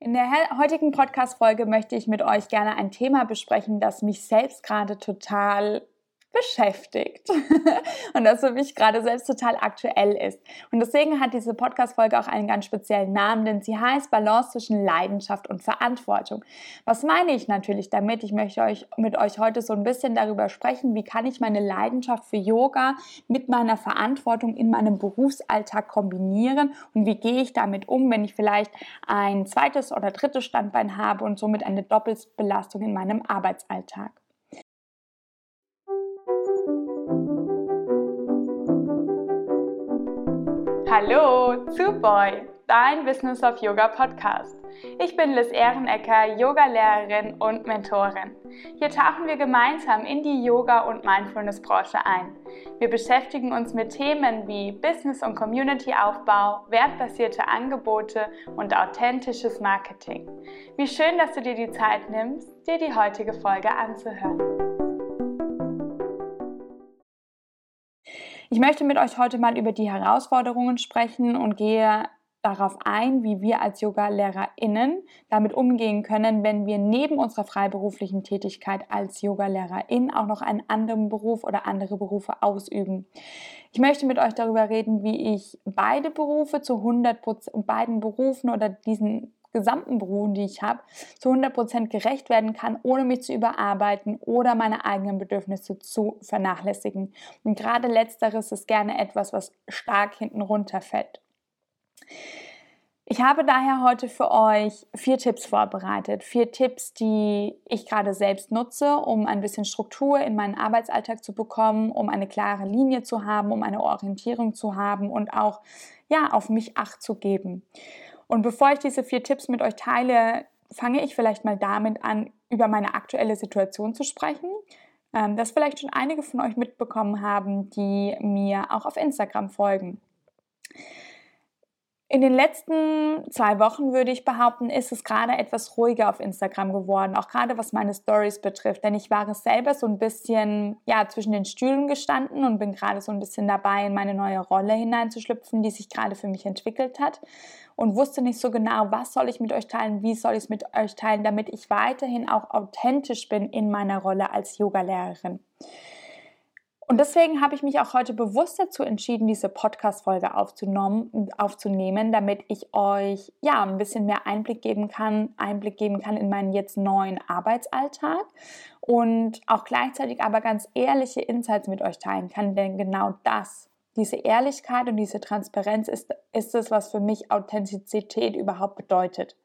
In der heutigen Podcast-Folge möchte ich mit euch gerne ein Thema besprechen, das mich selbst gerade total beschäftigt und das für mich gerade selbst total aktuell ist. Und deswegen hat diese Podcast-Folge auch einen ganz speziellen Namen, denn sie heißt Balance zwischen Leidenschaft und Verantwortung. Was meine ich natürlich damit? Ich möchte euch mit euch heute so ein bisschen darüber sprechen, wie kann ich meine Leidenschaft für Yoga mit meiner Verantwortung in meinem Berufsalltag kombinieren und wie gehe ich damit um, wenn ich vielleicht ein zweites oder drittes Standbein habe und somit eine Doppelbelastung in meinem Arbeitsalltag. Hallo zu Boy, dein Business of Yoga Podcast. Ich bin Liz Ehrenecker, Yogalehrerin und Mentorin. Hier tauchen wir gemeinsam in die Yoga- und Mindfulness-Branche ein. Wir beschäftigen uns mit Themen wie Business- und Community-Aufbau, wertbasierte Angebote und authentisches Marketing. Wie schön, dass du dir die Zeit nimmst, dir die heutige Folge anzuhören. Ich möchte mit euch heute mal über die Herausforderungen sprechen und gehe darauf ein, wie wir als Yoga-LehrerInnen damit umgehen können, wenn wir neben unserer freiberuflichen Tätigkeit als Yoga-Lehrerin auch noch einen anderen Beruf oder andere Berufe ausüben. Ich möchte mit euch darüber reden, wie ich beide Berufe zu 100% beiden Berufen oder diesen gesamten Berufen, die ich habe, zu 100% gerecht werden kann, ohne mich zu überarbeiten oder meine eigenen Bedürfnisse zu vernachlässigen. Und gerade letzteres ist gerne etwas, was stark hinten runterfällt. Ich habe daher heute für euch vier Tipps vorbereitet. Vier Tipps, die ich gerade selbst nutze, um ein bisschen Struktur in meinen Arbeitsalltag zu bekommen, um eine klare Linie zu haben, um eine Orientierung zu haben und auch ja, auf mich Acht zu geben. Und bevor ich diese vier Tipps mit euch teile, fange ich vielleicht mal damit an, über meine aktuelle Situation zu sprechen. Ähm, das vielleicht schon einige von euch mitbekommen haben, die mir auch auf Instagram folgen. In den letzten zwei Wochen würde ich behaupten, ist es gerade etwas ruhiger auf Instagram geworden, auch gerade was meine Stories betrifft. Denn ich war es selber so ein bisschen ja, zwischen den Stühlen gestanden und bin gerade so ein bisschen dabei, in meine neue Rolle hineinzuschlüpfen, die sich gerade für mich entwickelt hat. Und wusste nicht so genau, was soll ich mit euch teilen, wie soll ich es mit euch teilen, damit ich weiterhin auch authentisch bin in meiner Rolle als Yogalehrerin. Und deswegen habe ich mich auch heute bewusst dazu entschieden, diese Podcast-Folge aufzunehmen, damit ich euch ja ein bisschen mehr Einblick geben kann, Einblick geben kann in meinen jetzt neuen Arbeitsalltag und auch gleichzeitig aber ganz ehrliche Insights mit euch teilen kann, denn genau das, diese Ehrlichkeit und diese Transparenz ist, ist es, was für mich Authentizität überhaupt bedeutet.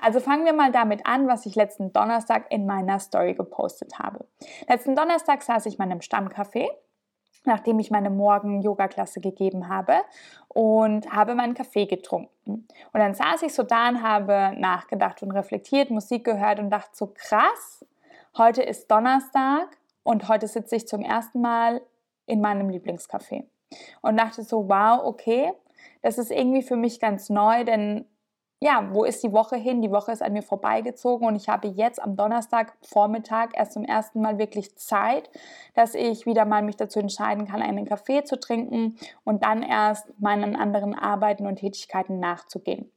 Also fangen wir mal damit an, was ich letzten Donnerstag in meiner Story gepostet habe. Letzten Donnerstag saß ich in meinem Stammcafé nachdem ich meine Morgen-Yoga-Klasse gegeben habe und habe meinen Kaffee getrunken. Und dann saß ich so da und habe nachgedacht und reflektiert, Musik gehört und dachte so krass, heute ist Donnerstag und heute sitze ich zum ersten Mal in meinem Lieblingscafé. Und dachte so, wow, okay, das ist irgendwie für mich ganz neu, denn ja, wo ist die Woche hin? Die Woche ist an mir vorbeigezogen und ich habe jetzt am Donnerstag Vormittag erst zum ersten Mal wirklich Zeit, dass ich wieder mal mich dazu entscheiden kann, einen Kaffee zu trinken und dann erst meinen anderen Arbeiten und Tätigkeiten nachzugehen.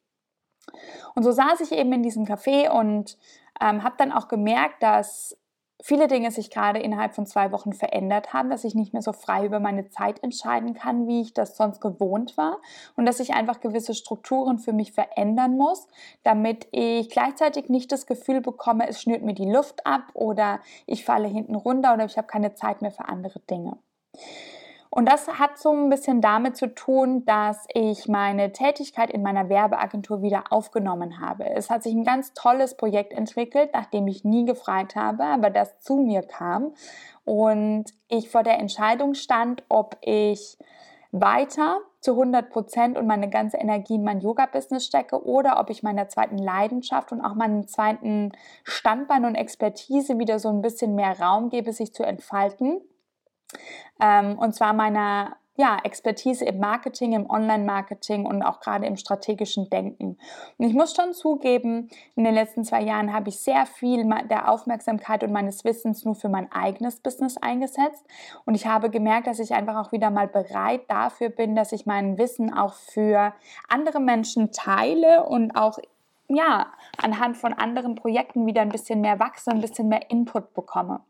Und so saß ich eben in diesem Café und ähm, habe dann auch gemerkt, dass viele Dinge sich gerade innerhalb von zwei Wochen verändert haben, dass ich nicht mehr so frei über meine Zeit entscheiden kann, wie ich das sonst gewohnt war und dass ich einfach gewisse Strukturen für mich verändern muss, damit ich gleichzeitig nicht das Gefühl bekomme, es schnürt mir die Luft ab oder ich falle hinten runter oder ich habe keine Zeit mehr für andere Dinge. Und das hat so ein bisschen damit zu tun, dass ich meine Tätigkeit in meiner Werbeagentur wieder aufgenommen habe. Es hat sich ein ganz tolles Projekt entwickelt, nachdem ich nie gefragt habe, aber das zu mir kam und ich vor der Entscheidung stand, ob ich weiter zu 100 Prozent und meine ganze Energie in mein Yoga-Business stecke oder ob ich meiner zweiten Leidenschaft und auch meinem zweiten Standbein und Expertise wieder so ein bisschen mehr Raum gebe, sich zu entfalten ähm, und zwar meiner ja, Expertise im Marketing, im Online-Marketing und auch gerade im strategischen Denken. Und ich muss schon zugeben, in den letzten zwei Jahren habe ich sehr viel der Aufmerksamkeit und meines Wissens nur für mein eigenes Business eingesetzt. Und ich habe gemerkt, dass ich einfach auch wieder mal bereit dafür bin, dass ich mein Wissen auch für andere Menschen teile und auch ja, anhand von anderen Projekten wieder ein bisschen mehr wachse, ein bisschen mehr Input bekomme.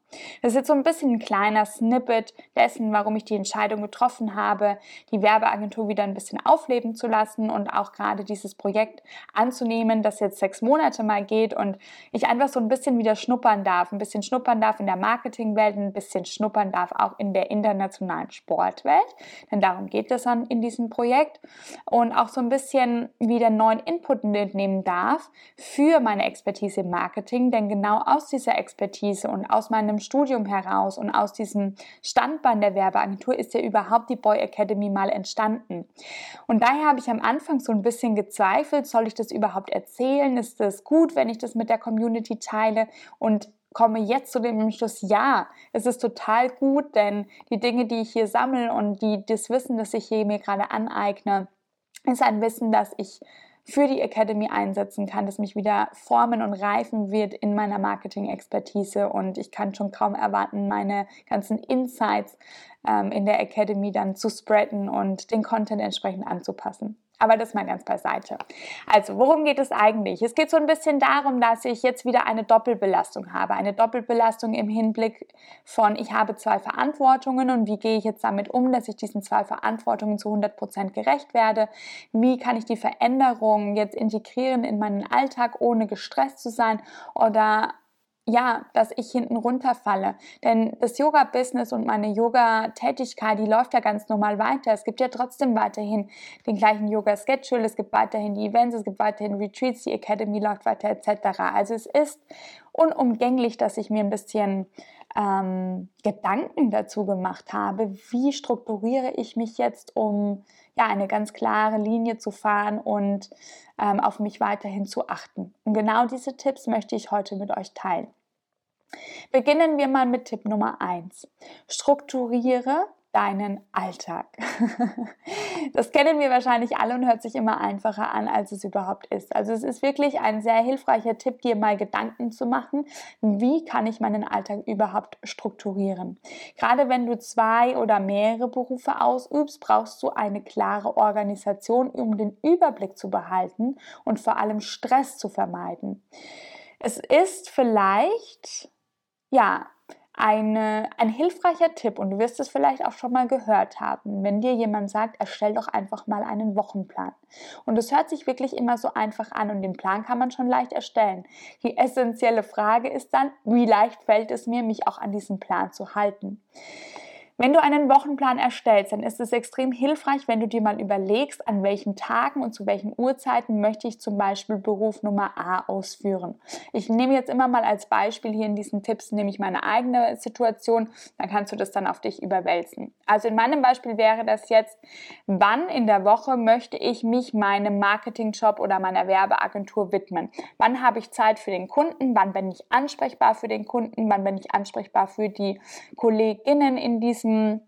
Das ist jetzt so ein bisschen ein kleiner Snippet dessen, warum ich die Entscheidung getroffen habe, die Werbeagentur wieder ein bisschen aufleben zu lassen und auch gerade dieses Projekt anzunehmen, das jetzt sechs Monate mal geht und ich einfach so ein bisschen wieder schnuppern darf, ein bisschen schnuppern darf in der Marketingwelt, ein bisschen schnuppern darf auch in der internationalen Sportwelt, denn darum geht es dann in diesem Projekt. Und auch so ein bisschen wieder neuen Input mitnehmen darf für meine Expertise im Marketing, denn genau aus dieser Expertise und aus meinem Studium heraus und aus diesem Standbein der Werbeagentur ist ja überhaupt die Boy Academy mal entstanden. Und daher habe ich am Anfang so ein bisschen gezweifelt, soll ich das überhaupt erzählen? Ist es gut, wenn ich das mit der Community teile? Und komme jetzt zu dem Entschluss, ja, es ist total gut, denn die Dinge, die ich hier sammle und die, das Wissen, das ich hier mir gerade aneigne, ist ein Wissen, das ich für die Academy einsetzen kann, das mich wieder formen und reifen wird in meiner Marketing-Expertise und ich kann schon kaum erwarten, meine ganzen Insights ähm, in der Academy dann zu spreaden und den Content entsprechend anzupassen. Aber das mal ganz beiseite. Also, worum geht es eigentlich? Es geht so ein bisschen darum, dass ich jetzt wieder eine Doppelbelastung habe. Eine Doppelbelastung im Hinblick von, ich habe zwei Verantwortungen und wie gehe ich jetzt damit um, dass ich diesen zwei Verantwortungen zu 100 Prozent gerecht werde? Wie kann ich die Veränderungen jetzt integrieren in meinen Alltag, ohne gestresst zu sein? Oder ja, dass ich hinten runterfalle. Denn das Yoga-Business und meine Yoga-Tätigkeit, die läuft ja ganz normal weiter. Es gibt ja trotzdem weiterhin den gleichen Yoga-Schedule, es gibt weiterhin die Events, es gibt weiterhin Retreats, die Academy läuft weiter etc. Also es ist unumgänglich, dass ich mir ein bisschen ähm, Gedanken dazu gemacht habe, wie strukturiere ich mich jetzt, um ja eine ganz klare Linie zu fahren und ähm, auf mich weiterhin zu achten. Und genau diese Tipps möchte ich heute mit euch teilen. Beginnen wir mal mit Tipp Nummer 1. Strukturiere deinen Alltag. Das kennen wir wahrscheinlich alle und hört sich immer einfacher an, als es überhaupt ist. Also es ist wirklich ein sehr hilfreicher Tipp, dir mal Gedanken zu machen, wie kann ich meinen Alltag überhaupt strukturieren. Gerade wenn du zwei oder mehrere Berufe ausübst, brauchst du eine klare Organisation, um den Überblick zu behalten und vor allem Stress zu vermeiden. Es ist vielleicht ja eine, ein hilfreicher Tipp, und du wirst es vielleicht auch schon mal gehört haben, wenn dir jemand sagt, erstell doch einfach mal einen Wochenplan. Und es hört sich wirklich immer so einfach an und den Plan kann man schon leicht erstellen. Die essentielle Frage ist dann, wie leicht fällt es mir, mich auch an diesen Plan zu halten. Wenn du einen Wochenplan erstellst, dann ist es extrem hilfreich, wenn du dir mal überlegst, an welchen Tagen und zu welchen Uhrzeiten möchte ich zum Beispiel Beruf Nummer A ausführen. Ich nehme jetzt immer mal als Beispiel hier in diesen Tipps, nämlich meine eigene Situation, dann kannst du das dann auf dich überwälzen. Also in meinem Beispiel wäre das jetzt, wann in der Woche möchte ich mich meinem Marketingjob oder meiner Werbeagentur widmen? Wann habe ich Zeit für den Kunden? Wann bin ich ansprechbar für den Kunden? Wann bin ich ansprechbar für die Kolleginnen in diesem diesem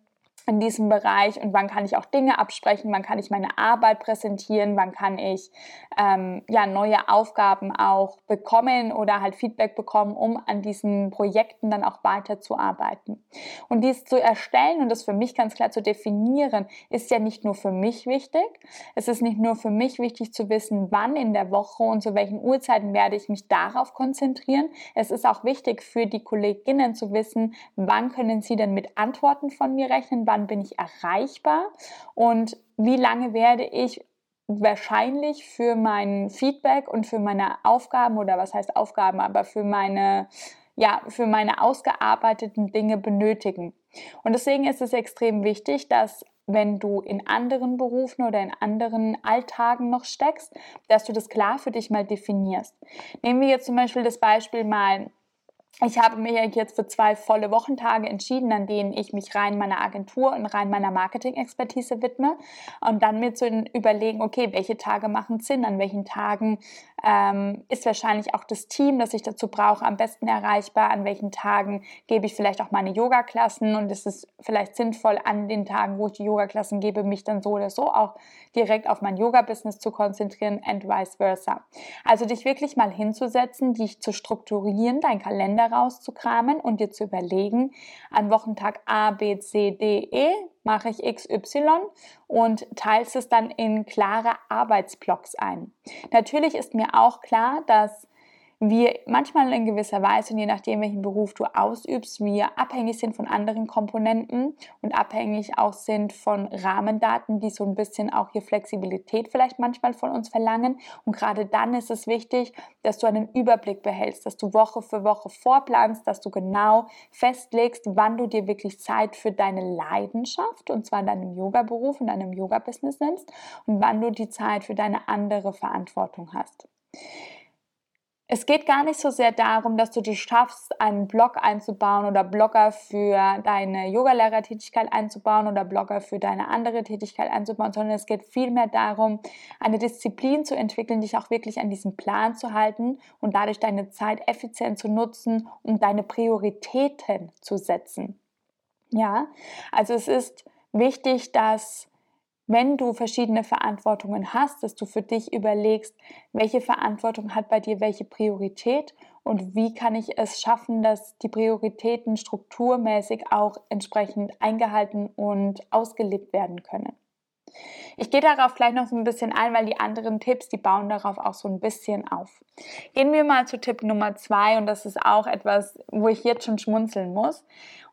in diesem Bereich und wann kann ich auch Dinge absprechen, wann kann ich meine Arbeit präsentieren, wann kann ich ähm, ja, neue Aufgaben auch bekommen oder halt Feedback bekommen, um an diesen Projekten dann auch weiterzuarbeiten. Und dies zu erstellen und das für mich ganz klar zu definieren, ist ja nicht nur für mich wichtig. Es ist nicht nur für mich wichtig zu wissen, wann in der Woche und zu welchen Uhrzeiten werde ich mich darauf konzentrieren. Es ist auch wichtig für die Kolleginnen zu wissen, wann können sie denn mit Antworten von mir rechnen, wann wann bin ich erreichbar und wie lange werde ich wahrscheinlich für mein Feedback und für meine Aufgaben oder was heißt Aufgaben, aber für meine ja, für meine ausgearbeiteten Dinge benötigen. Und deswegen ist es extrem wichtig, dass wenn du in anderen Berufen oder in anderen Alltagen noch steckst, dass du das klar für dich mal definierst. Nehmen wir jetzt zum Beispiel das Beispiel mal ich habe mich jetzt für zwei volle Wochentage entschieden, an denen ich mich rein meiner Agentur und rein meiner Marketing-Expertise widme und dann mir zu überlegen, okay, welche Tage machen Sinn, an welchen Tagen ähm, ist wahrscheinlich auch das Team, das ich dazu brauche, am besten erreichbar, an welchen Tagen gebe ich vielleicht auch meine Yoga-Klassen und es ist vielleicht sinnvoll, an den Tagen, wo ich die Yoga-Klassen gebe, mich dann so oder so auch direkt auf mein Yoga-Business zu konzentrieren and vice versa. Also dich wirklich mal hinzusetzen, dich zu strukturieren, dein Kalender herauszukramen und dir zu überlegen, an Wochentag A, B, C, D, E mache ich XY und teilst es dann in klare Arbeitsblocks ein. Natürlich ist mir auch klar, dass wir manchmal in gewisser Weise, und je nachdem, welchen Beruf du ausübst, wir abhängig sind von anderen Komponenten und abhängig auch sind von Rahmendaten, die so ein bisschen auch hier Flexibilität vielleicht manchmal von uns verlangen. Und gerade dann ist es wichtig, dass du einen Überblick behältst, dass du Woche für Woche vorplanst, dass du genau festlegst, wann du dir wirklich Zeit für deine Leidenschaft, und zwar in deinem Yoga-Beruf, in deinem Yoga-Business nimmst, und wann du die Zeit für deine andere Verantwortung hast. Es geht gar nicht so sehr darum, dass du es schaffst, einen Blog einzubauen oder Blogger für deine Yogalehrertätigkeit einzubauen oder Blogger für deine andere Tätigkeit einzubauen, sondern es geht vielmehr darum, eine Disziplin zu entwickeln, dich auch wirklich an diesem Plan zu halten und dadurch deine Zeit effizient zu nutzen und deine Prioritäten zu setzen. Ja, also es ist wichtig, dass wenn du verschiedene Verantwortungen hast, dass du für dich überlegst, welche Verantwortung hat bei dir welche Priorität und wie kann ich es schaffen, dass die Prioritäten strukturmäßig auch entsprechend eingehalten und ausgelebt werden können. Ich gehe darauf gleich noch so ein bisschen ein, weil die anderen Tipps, die bauen darauf auch so ein bisschen auf. Gehen wir mal zu Tipp Nummer zwei und das ist auch etwas, wo ich jetzt schon schmunzeln muss.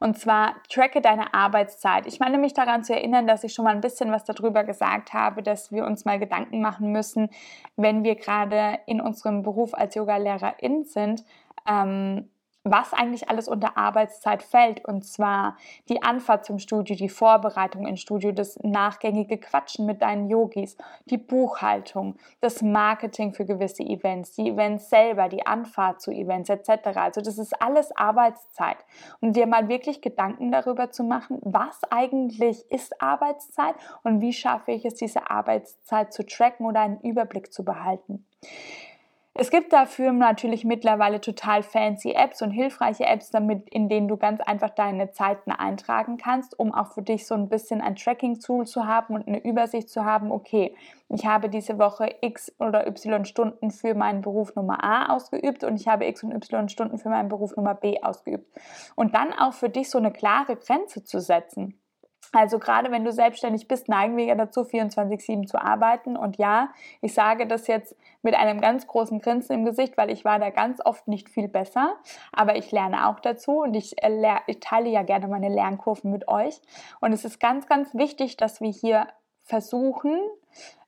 Und zwar tracke deine Arbeitszeit. Ich meine mich daran zu erinnern, dass ich schon mal ein bisschen was darüber gesagt habe, dass wir uns mal Gedanken machen müssen, wenn wir gerade in unserem Beruf als Yogalehrerin sind, ähm, was eigentlich alles unter Arbeitszeit fällt. Und zwar die Anfahrt zum Studio, die Vorbereitung ins Studio, das nachgängige Quatschen mit deinen Yogis, die Buchhaltung, das Marketing für gewisse Events, die Events selber, die Anfahrt zu Events etc. Also das ist alles Arbeitszeit. Und dir mal wirklich Gedanken darüber zu machen, was eigentlich ist Arbeitszeit und wie schaffe ich es, diese Arbeitszeit zu tracken oder einen Überblick zu behalten. Es gibt dafür natürlich mittlerweile total fancy Apps und hilfreiche Apps, damit, in denen du ganz einfach deine Zeiten eintragen kannst, um auch für dich so ein bisschen ein Tracking-Tool zu haben und eine Übersicht zu haben, okay, ich habe diese Woche X oder Y Stunden für meinen Beruf Nummer A ausgeübt und ich habe X und Y Stunden für meinen Beruf Nummer B ausgeübt. Und dann auch für dich so eine klare Grenze zu setzen. Also gerade wenn du selbstständig bist, neigen wir ja dazu, 24-7 zu arbeiten. Und ja, ich sage das jetzt mit einem ganz großen Grinsen im Gesicht, weil ich war da ganz oft nicht viel besser. Aber ich lerne auch dazu und ich, äh, ich teile ja gerne meine Lernkurven mit euch. Und es ist ganz, ganz wichtig, dass wir hier versuchen,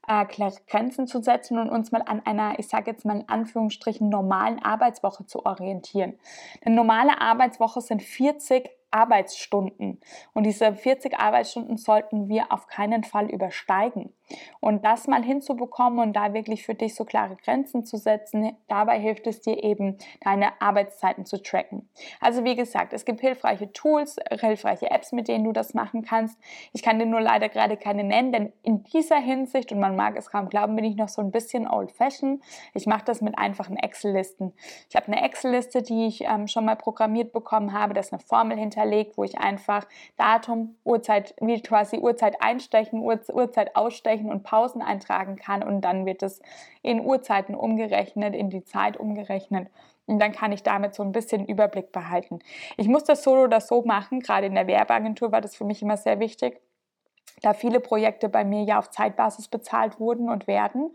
äh, Grenzen zu setzen und uns mal an einer, ich sage jetzt mal in Anführungsstrichen, normalen Arbeitswoche zu orientieren. Eine normale Arbeitswoche sind 40 Arbeitsstunden. Und diese 40 Arbeitsstunden sollten wir auf keinen Fall übersteigen. Und das mal hinzubekommen und da wirklich für dich so klare Grenzen zu setzen, dabei hilft es dir eben, deine Arbeitszeiten zu tracken. Also wie gesagt, es gibt hilfreiche Tools, hilfreiche Apps, mit denen du das machen kannst. Ich kann dir nur leider gerade keine nennen, denn in dieser Hinsicht, und man mag es kaum glauben, bin ich noch so ein bisschen old-fashioned. Ich mache das mit einfachen Excel-Listen. Ich habe eine Excel-Liste, die ich ähm, schon mal programmiert bekommen habe, da ist eine Formel hinterlegt, wo ich einfach Datum, Uhrzeit, wie quasi Uhrzeit einstechen, Uhrzeit ausstechen, und Pausen eintragen kann und dann wird es in Uhrzeiten umgerechnet, in die Zeit umgerechnet. Und dann kann ich damit so ein bisschen Überblick behalten. Ich muss das so oder so machen, gerade in der Werbeagentur war das für mich immer sehr wichtig da viele Projekte bei mir ja auf Zeitbasis bezahlt wurden und werden.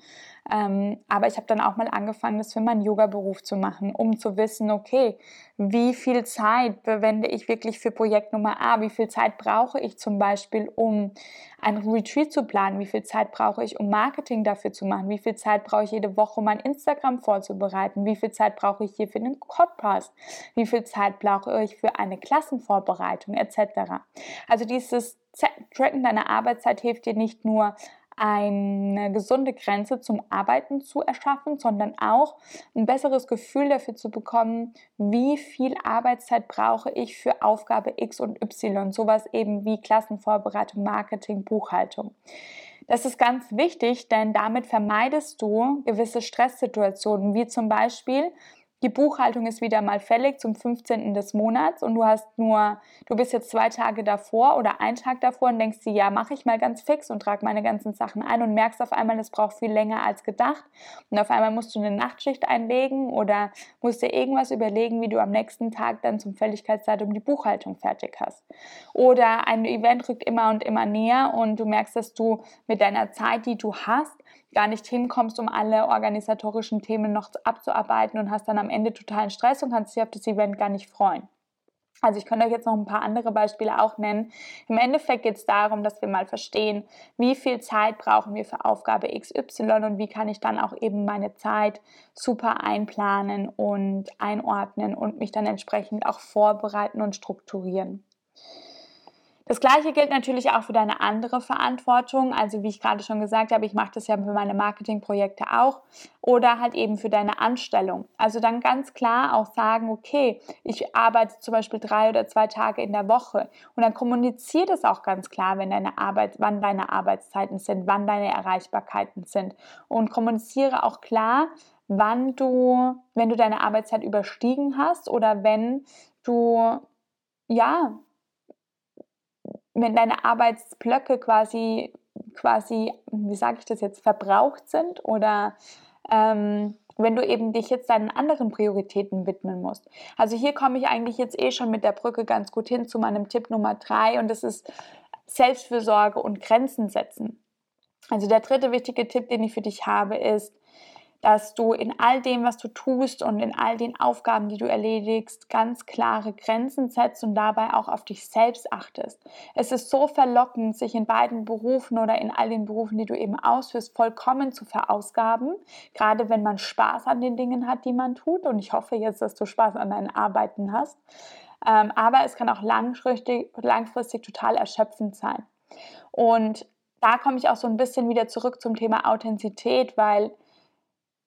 Ähm, aber ich habe dann auch mal angefangen, das für meinen Yoga-Beruf zu machen, um zu wissen, okay, wie viel Zeit verwende ich wirklich für Projekt Nummer A? Wie viel Zeit brauche ich zum Beispiel, um ein Retreat zu planen? Wie viel Zeit brauche ich, um Marketing dafür zu machen? Wie viel Zeit brauche ich jede Woche, um mein Instagram vorzubereiten? Wie viel Zeit brauche ich hier für den Podcast? Wie viel Zeit brauche ich für eine Klassenvorbereitung etc.? Also dieses Tracken deiner Arbeitszeit hilft dir nicht nur, eine gesunde Grenze zum Arbeiten zu erschaffen, sondern auch ein besseres Gefühl dafür zu bekommen, wie viel Arbeitszeit brauche ich für Aufgabe X und Y, sowas eben wie Klassenvorbereitung, Marketing, Buchhaltung. Das ist ganz wichtig, denn damit vermeidest du gewisse Stresssituationen, wie zum Beispiel, die Buchhaltung ist wieder mal fällig zum 15. des Monats und du hast nur, du bist jetzt zwei Tage davor oder einen Tag davor und denkst dir, ja, mache ich mal ganz fix und trage meine ganzen Sachen ein und merkst auf einmal, es braucht viel länger als gedacht und auf einmal musst du eine Nachtschicht einlegen oder musst dir irgendwas überlegen, wie du am nächsten Tag dann zum Fälligkeitsdatum die Buchhaltung fertig hast. Oder ein Event rückt immer und immer näher und du merkst, dass du mit deiner Zeit, die du hast, gar nicht hinkommst, um alle organisatorischen Themen noch abzuarbeiten und hast dann am Ende totalen Stress und kannst dich auf das Event gar nicht freuen. Also ich könnte euch jetzt noch ein paar andere Beispiele auch nennen. Im Endeffekt geht es darum, dass wir mal verstehen, wie viel Zeit brauchen wir für Aufgabe XY und wie kann ich dann auch eben meine Zeit super einplanen und einordnen und mich dann entsprechend auch vorbereiten und strukturieren. Das gleiche gilt natürlich auch für deine andere Verantwortung. Also wie ich gerade schon gesagt habe, ich mache das ja für meine Marketingprojekte auch oder halt eben für deine Anstellung. Also dann ganz klar auch sagen, okay, ich arbeite zum Beispiel drei oder zwei Tage in der Woche und dann kommuniziert es auch ganz klar, wenn deine Arbeit, wann deine Arbeitszeiten sind, wann deine Erreichbarkeiten sind und kommuniziere auch klar, wann du, wenn du deine Arbeitszeit überstiegen hast oder wenn du ja wenn deine Arbeitsblöcke quasi, quasi, wie sage ich das jetzt, verbraucht sind oder ähm, wenn du eben dich jetzt deinen anderen Prioritäten widmen musst. Also hier komme ich eigentlich jetzt eh schon mit der Brücke ganz gut hin zu meinem Tipp Nummer drei und das ist Selbstfürsorge und Grenzen setzen. Also der dritte wichtige Tipp, den ich für dich habe, ist, dass du in all dem, was du tust und in all den Aufgaben, die du erledigst, ganz klare Grenzen setzt und dabei auch auf dich selbst achtest. Es ist so verlockend, sich in beiden Berufen oder in all den Berufen, die du eben ausführst, vollkommen zu verausgaben, gerade wenn man Spaß an den Dingen hat, die man tut. Und ich hoffe jetzt, dass du Spaß an deinen Arbeiten hast. Ähm, aber es kann auch langfristig, langfristig total erschöpfend sein. Und da komme ich auch so ein bisschen wieder zurück zum Thema Authentizität, weil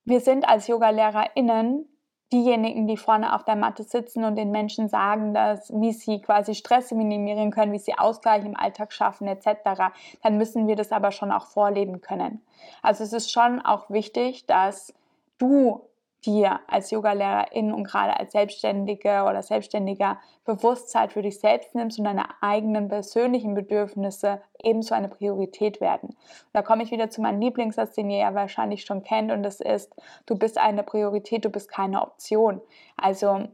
wir sind als Yoga-LehrerInnen diejenigen, die vorne auf der Matte sitzen und den Menschen sagen, dass, wie sie quasi Stress minimieren können, wie sie Ausgleich im Alltag schaffen etc., dann müssen wir das aber schon auch vorleben können. Also es ist schon auch wichtig, dass du dir als Yogalehrerin und gerade als Selbstständige oder Selbstständiger Bewusstsein für dich selbst nimmst und deine eigenen persönlichen Bedürfnisse ebenso eine Priorität werden. da komme ich wieder zu meinem Lieblingssatz, den ihr ja wahrscheinlich schon kennt und das ist, du bist eine Priorität, du bist keine Option. Also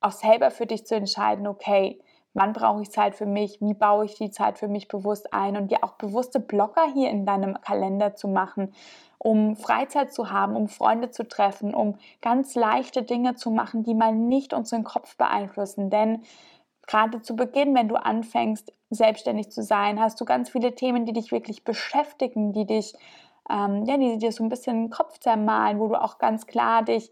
auch selber für dich zu entscheiden, okay, wann brauche ich Zeit für mich, wie baue ich die Zeit für mich bewusst ein und dir auch bewusste Blocker hier in deinem Kalender zu machen, um Freizeit zu haben, um Freunde zu treffen, um ganz leichte Dinge zu machen, die mal nicht unseren Kopf beeinflussen. Denn gerade zu Beginn, wenn du anfängst, selbstständig zu sein, hast du ganz viele Themen, die dich wirklich beschäftigen, die dich, ähm, ja, die dir so ein bisschen den Kopf zermalen, wo du auch ganz klar dich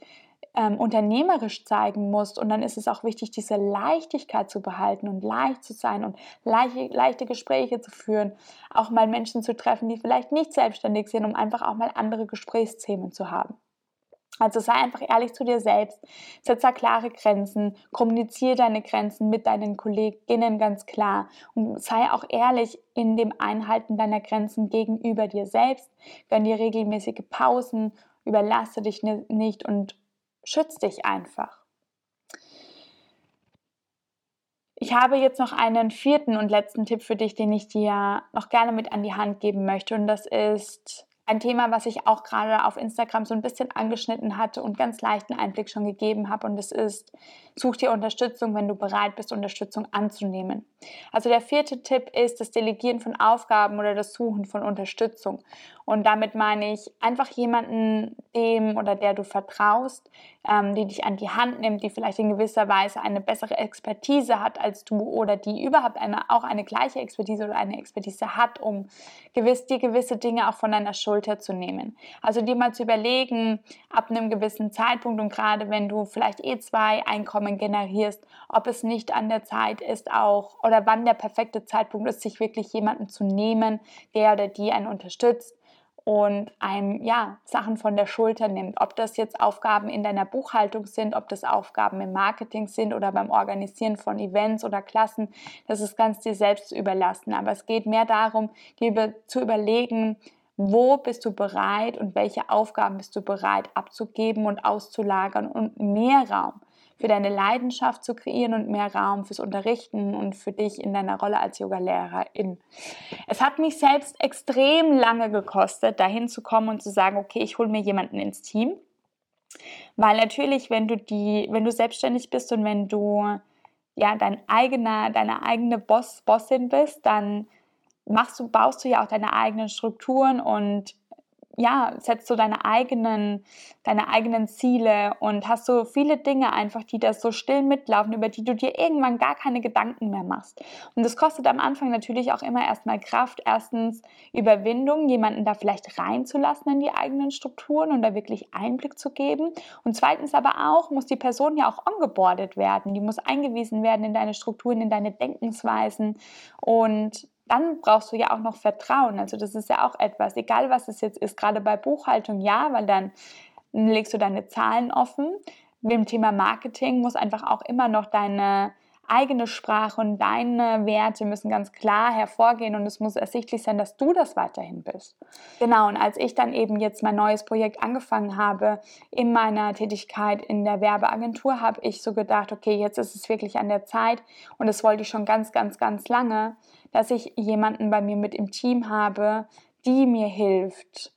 ähm, unternehmerisch zeigen musst. Und dann ist es auch wichtig, diese Leichtigkeit zu behalten und leicht zu sein und leichte, leichte Gespräche zu führen. Auch mal Menschen zu treffen, die vielleicht nicht selbstständig sind, um einfach auch mal andere Gesprächsthemen zu haben. Also sei einfach ehrlich zu dir selbst, setze klare Grenzen, kommuniziere deine Grenzen mit deinen Kolleginnen ganz klar und sei auch ehrlich in dem Einhalten deiner Grenzen gegenüber dir selbst. Gönn dir regelmäßige Pausen, überlasse dich nicht und schütz dich einfach. Ich habe jetzt noch einen vierten und letzten Tipp für dich, den ich dir noch gerne mit an die Hand geben möchte. Und das ist ein Thema, was ich auch gerade auf Instagram so ein bisschen angeschnitten hatte und ganz leichten Einblick schon gegeben habe. Und das ist, such dir Unterstützung, wenn du bereit bist, Unterstützung anzunehmen. Also der vierte Tipp ist das Delegieren von Aufgaben oder das Suchen von Unterstützung. Und damit meine ich einfach jemanden, dem oder der du vertraust, ähm, die dich an die Hand nimmt, die vielleicht in gewisser Weise eine bessere Expertise hat als du oder die überhaupt eine, auch eine gleiche Expertise oder eine Expertise hat, um gewiss, dir gewisse Dinge auch von deiner Schulter zu nehmen. Also dir mal zu überlegen, ab einem gewissen Zeitpunkt und gerade wenn du vielleicht eh zwei Einkommen generierst, ob es nicht an der Zeit ist auch oder wann der perfekte Zeitpunkt ist, sich wirklich jemanden zu nehmen, der oder die einen unterstützt und einem ja Sachen von der Schulter nimmt. Ob das jetzt Aufgaben in deiner Buchhaltung sind, ob das Aufgaben im Marketing sind oder beim Organisieren von Events oder Klassen, das ist ganz dir selbst überlassen. Aber es geht mehr darum, dir zu überlegen, wo bist du bereit und welche Aufgaben bist du bereit abzugeben und auszulagern und mehr Raum für deine Leidenschaft zu kreieren und mehr Raum fürs Unterrichten und für dich in deiner Rolle als Yoga-Lehrerin. Es hat mich selbst extrem lange gekostet, dahin zu kommen und zu sagen, okay, ich hole mir jemanden ins Team. Weil natürlich, wenn du die, wenn du selbstständig bist und wenn du ja dein eigener, deine eigene Boss, Bossin bist, dann machst du, baust du ja auch deine eigenen Strukturen und ja, setzt du deine eigenen, deine eigenen Ziele und hast so viele Dinge einfach, die da so still mitlaufen, über die du dir irgendwann gar keine Gedanken mehr machst. Und das kostet am Anfang natürlich auch immer erstmal Kraft. Erstens Überwindung, jemanden da vielleicht reinzulassen in die eigenen Strukturen und da wirklich Einblick zu geben. Und zweitens aber auch muss die Person ja auch ongeboardet werden. Die muss eingewiesen werden in deine Strukturen, in deine Denkensweisen und dann brauchst du ja auch noch Vertrauen. Also das ist ja auch etwas, egal was es jetzt ist, gerade bei Buchhaltung ja, weil dann legst du deine Zahlen offen. Mit dem Thema Marketing muss einfach auch immer noch deine eigene Sprache und deine Werte müssen ganz klar hervorgehen und es muss ersichtlich sein, dass du das weiterhin bist. Genau, und als ich dann eben jetzt mein neues Projekt angefangen habe in meiner Tätigkeit in der Werbeagentur, habe ich so gedacht, okay, jetzt ist es wirklich an der Zeit und das wollte ich schon ganz, ganz, ganz lange, dass ich jemanden bei mir mit im Team habe, die mir hilft,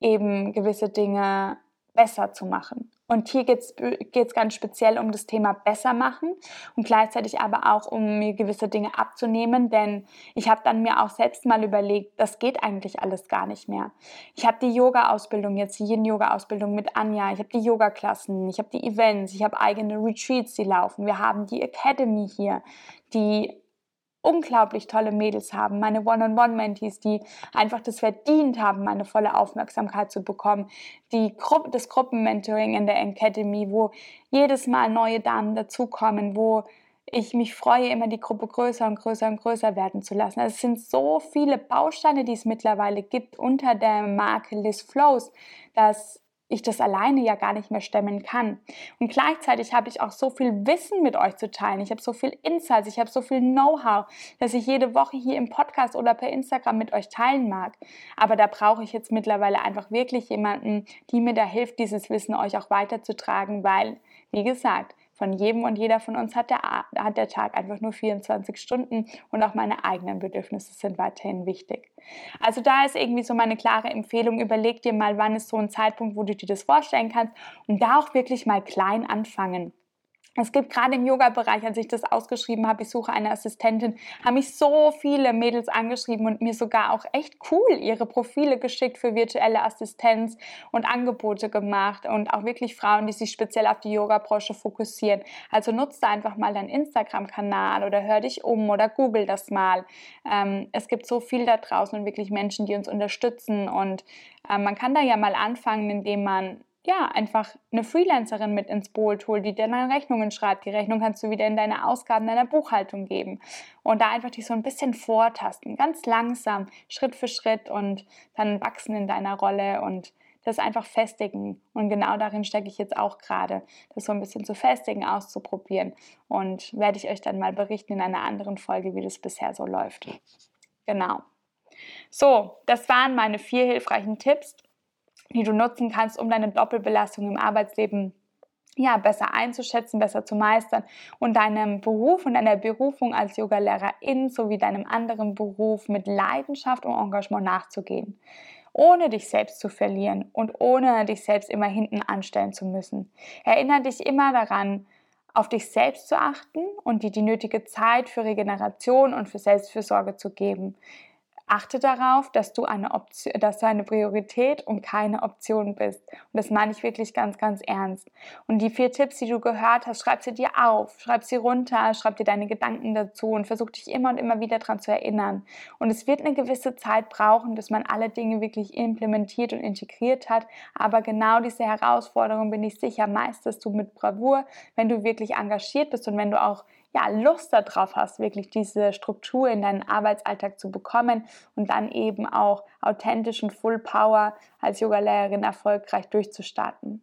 eben gewisse Dinge besser zu machen. Und hier geht es ganz speziell um das Thema besser machen und gleichzeitig aber auch um mir gewisse Dinge abzunehmen, denn ich habe dann mir auch selbst mal überlegt, das geht eigentlich alles gar nicht mehr. Ich habe die Yoga-Ausbildung jetzt, die Yin-Yoga-Ausbildung mit Anja, ich habe die Yoga-Klassen, ich habe die Events, ich habe eigene Retreats, die laufen, wir haben die Academy hier, die unglaublich tolle Mädels haben, meine One-on-One-Mentees, die einfach das verdient haben, meine volle Aufmerksamkeit zu bekommen, die Gru das Gruppenmentoring in der Academy, wo jedes Mal neue Damen dazukommen, wo ich mich freue, immer die Gruppe größer und größer und größer werden zu lassen. Also es sind so viele Bausteine, die es mittlerweile gibt unter der Marke Liz Flows, dass ich das alleine ja gar nicht mehr stemmen kann. Und gleichzeitig habe ich auch so viel Wissen mit euch zu teilen. Ich habe so viel Insights, ich habe so viel Know-how, dass ich jede Woche hier im Podcast oder per Instagram mit euch teilen mag. Aber da brauche ich jetzt mittlerweile einfach wirklich jemanden, die mir da hilft, dieses Wissen euch auch weiterzutragen, weil, wie gesagt, von jedem und jeder von uns hat der, hat der Tag einfach nur 24 Stunden und auch meine eigenen Bedürfnisse sind weiterhin wichtig. Also da ist irgendwie so meine klare Empfehlung, überleg dir mal, wann ist so ein Zeitpunkt, wo du dir das vorstellen kannst und da auch wirklich mal klein anfangen. Es gibt gerade im Yoga-Bereich, als ich das ausgeschrieben habe, ich suche eine Assistentin, haben mich so viele Mädels angeschrieben und mir sogar auch echt cool ihre Profile geschickt für virtuelle Assistenz und Angebote gemacht und auch wirklich Frauen, die sich speziell auf die Yoga-Branche fokussieren. Also nutze einfach mal deinen Instagram-Kanal oder hör dich um oder google das mal. Ähm, es gibt so viel da draußen und wirklich Menschen, die uns unterstützen und äh, man kann da ja mal anfangen, indem man ja, einfach eine Freelancerin mit ins Boot holt, die dir dann Rechnungen schreibt. Die Rechnung kannst du wieder in deine Ausgaben deiner Buchhaltung geben. Und da einfach dich so ein bisschen vortasten, ganz langsam, Schritt für Schritt und dann wachsen in deiner Rolle und das einfach festigen. Und genau darin stecke ich jetzt auch gerade, das so ein bisschen zu festigen, auszuprobieren. Und werde ich euch dann mal berichten in einer anderen Folge, wie das bisher so läuft. Genau. So, das waren meine vier hilfreichen Tipps die du nutzen kannst, um deine Doppelbelastung im Arbeitsleben ja, besser einzuschätzen, besser zu meistern und deinem Beruf und deiner Berufung als Yogalehrerin sowie deinem anderen Beruf mit Leidenschaft und Engagement nachzugehen, ohne dich selbst zu verlieren und ohne dich selbst immer hinten anstellen zu müssen. Erinnere dich immer daran, auf dich selbst zu achten und dir die nötige Zeit für Regeneration und für Selbstfürsorge zu geben. Achte darauf, dass du eine, Option, dass du eine Priorität und keine Option bist. Und das meine ich wirklich ganz, ganz ernst. Und die vier Tipps, die du gehört hast, schreib sie dir auf, schreib sie runter, schreib dir deine Gedanken dazu und versuch dich immer und immer wieder daran zu erinnern. Und es wird eine gewisse Zeit brauchen, dass man alle Dinge wirklich implementiert und integriert hat. Aber genau diese Herausforderung bin ich sicher, meisterst du mit Bravour, wenn du wirklich engagiert bist und wenn du auch ja, Lust darauf hast, wirklich diese Struktur in deinen Arbeitsalltag zu bekommen und dann eben auch authentisch und Full Power als Yogalehrerin erfolgreich durchzustarten.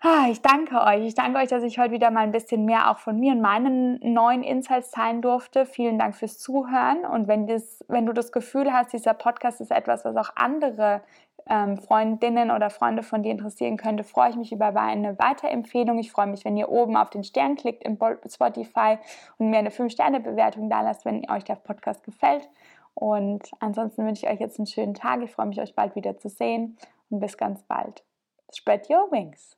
Ah, ich danke euch. Ich danke euch, dass ich heute wieder mal ein bisschen mehr auch von mir und meinen neuen Insights teilen durfte. Vielen Dank fürs Zuhören. Und wenn, das, wenn du das Gefühl hast, dieser Podcast ist etwas, was auch andere ähm, Freundinnen oder Freunde von dir interessieren könnte, freue ich mich über eine Weiterempfehlung. Ich freue mich, wenn ihr oben auf den Stern klickt im Spotify und mir eine 5-Sterne-Bewertung da lasst, wenn euch der Podcast gefällt. Und ansonsten wünsche ich euch jetzt einen schönen Tag. Ich freue mich, euch bald wieder zu sehen und bis ganz bald. Spread your wings.